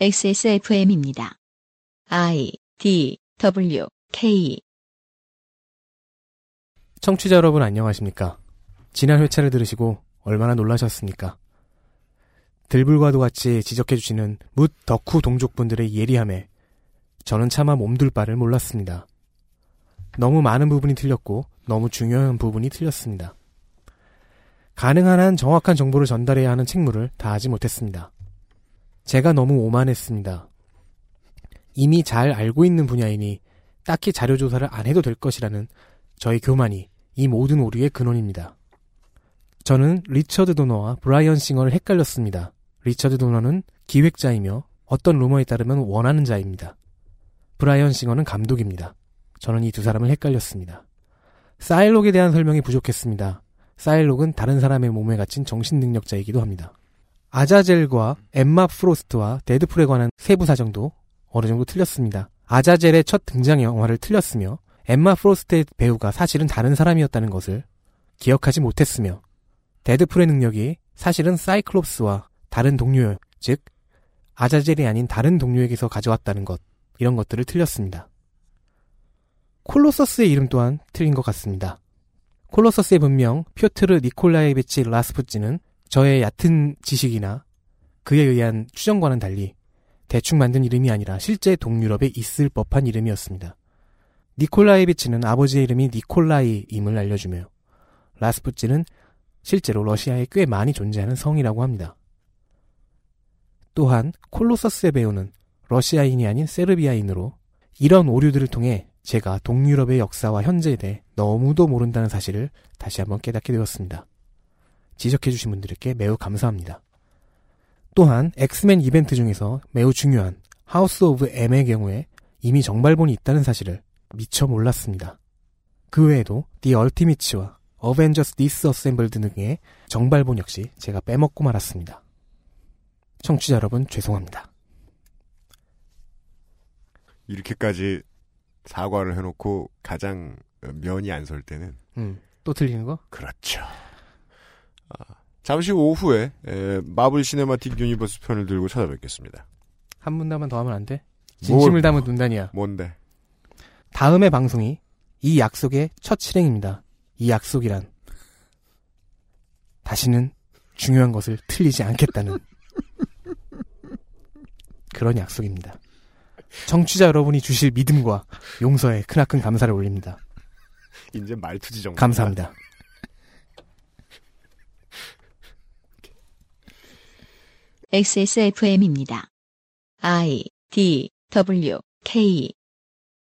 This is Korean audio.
XSFM입니다. I D W K 청취자 여러분 안녕하십니까? 지난 회차를 들으시고 얼마나 놀라셨습니까? 들불과도 같이 지적해주시는 묻 덕후 동족분들의 예리함에 저는 차마 몸둘 바를 몰랐습니다. 너무 많은 부분이 틀렸고 너무 중요한 부분이 틀렸습니다. 가능한 한 정확한 정보를 전달해야 하는 책무를 다하지 못했습니다. 제가 너무 오만했습니다. 이미 잘 알고 있는 분야이니 딱히 자료조사를 안 해도 될 것이라는 저의 교만이 이 모든 오류의 근원입니다. 저는 리처드 도너와 브라이언 싱어를 헷갈렸습니다. 리처드 도너는 기획자이며 어떤 루머에 따르면 원하는 자입니다. 브라이언 싱어는 감독입니다. 저는 이 두 사람을 헷갈렸습니다. 사일록에 대한 설명이 부족했습니다. 사일록은 다른 사람의 몸에 갇힌 정신능력자이기도 합니다. 아자젤과 엠마 프로스트와 데드풀에 관한 세부 사정도 어느 정도 틀렸습니다. 아자젤의 첫 등장 영화를 틀렸으며 엠마 프로스트의 배우가 사실은 다른 사람이었다는 것을 기억하지 못했으며 데드풀의 능력이 사실은 사이클롭스와 다른 동료, 즉 아자젤이 아닌 다른 동료에게서 가져왔다는 것 이런 것들을 틀렸습니다. 콜로서스의 이름 또한 틀린 것 같습니다. 콜로서스의 본명 표트르 니콜라이비치 라스푸찌는 저의 얕은 지식이나 그에 의한 추정과는 달리 대충 만든 이름이 아니라 실제 동유럽에 있을 법한 이름이었습니다. 니콜라이비치는 아버지의 이름이 니콜라이임을 알려주며 라스푸찌는 실제로 러시아에 꽤 많이 존재하는 성이라고 합니다. 또한 콜로서스의 배우는 러시아인이 아닌 세르비아인으로 이런 오류들을 통해 제가 동유럽의 역사와 현재에 대해 너무도 모른다는 사실을 다시 한번 깨닫게 되었습니다. 지적해주신 분들께 매우 감사합니다. 또한 엑스맨 이벤트 중에서 매우 중요한 House of M의 경우에 이미 정발본이 있다는 사실을 미처 몰랐습니다. 그 외에도 The Ultimates와 Avengers Disassembled 등의 정발본 역시 제가 빼먹고 말았습니다. 청취자 여러분 죄송합니다. 이렇게까지 사과를 해놓고 가장 면이 안 설 때는 음, 또 틀리는 거? 그렇죠. 아, 잠시 오후에 에, Marvel Cinematic Universe 편을 들고 찾아뵙겠습니다. 한 문단만 더 하면 안 돼? 진심을 뭘, 담은 문단이야. 뭔데? 다음의 방송이 이 약속의 첫 실행입니다. 이 약속이란 다시는 중요한 것을 틀리지 않겠다는 그런 약속입니다. 청취자 여러분이 주실 믿음과 용서에 크나큰 감사를 올립니다. 이제 말투 지정. 감사합니다. XSFM입니다. I D W K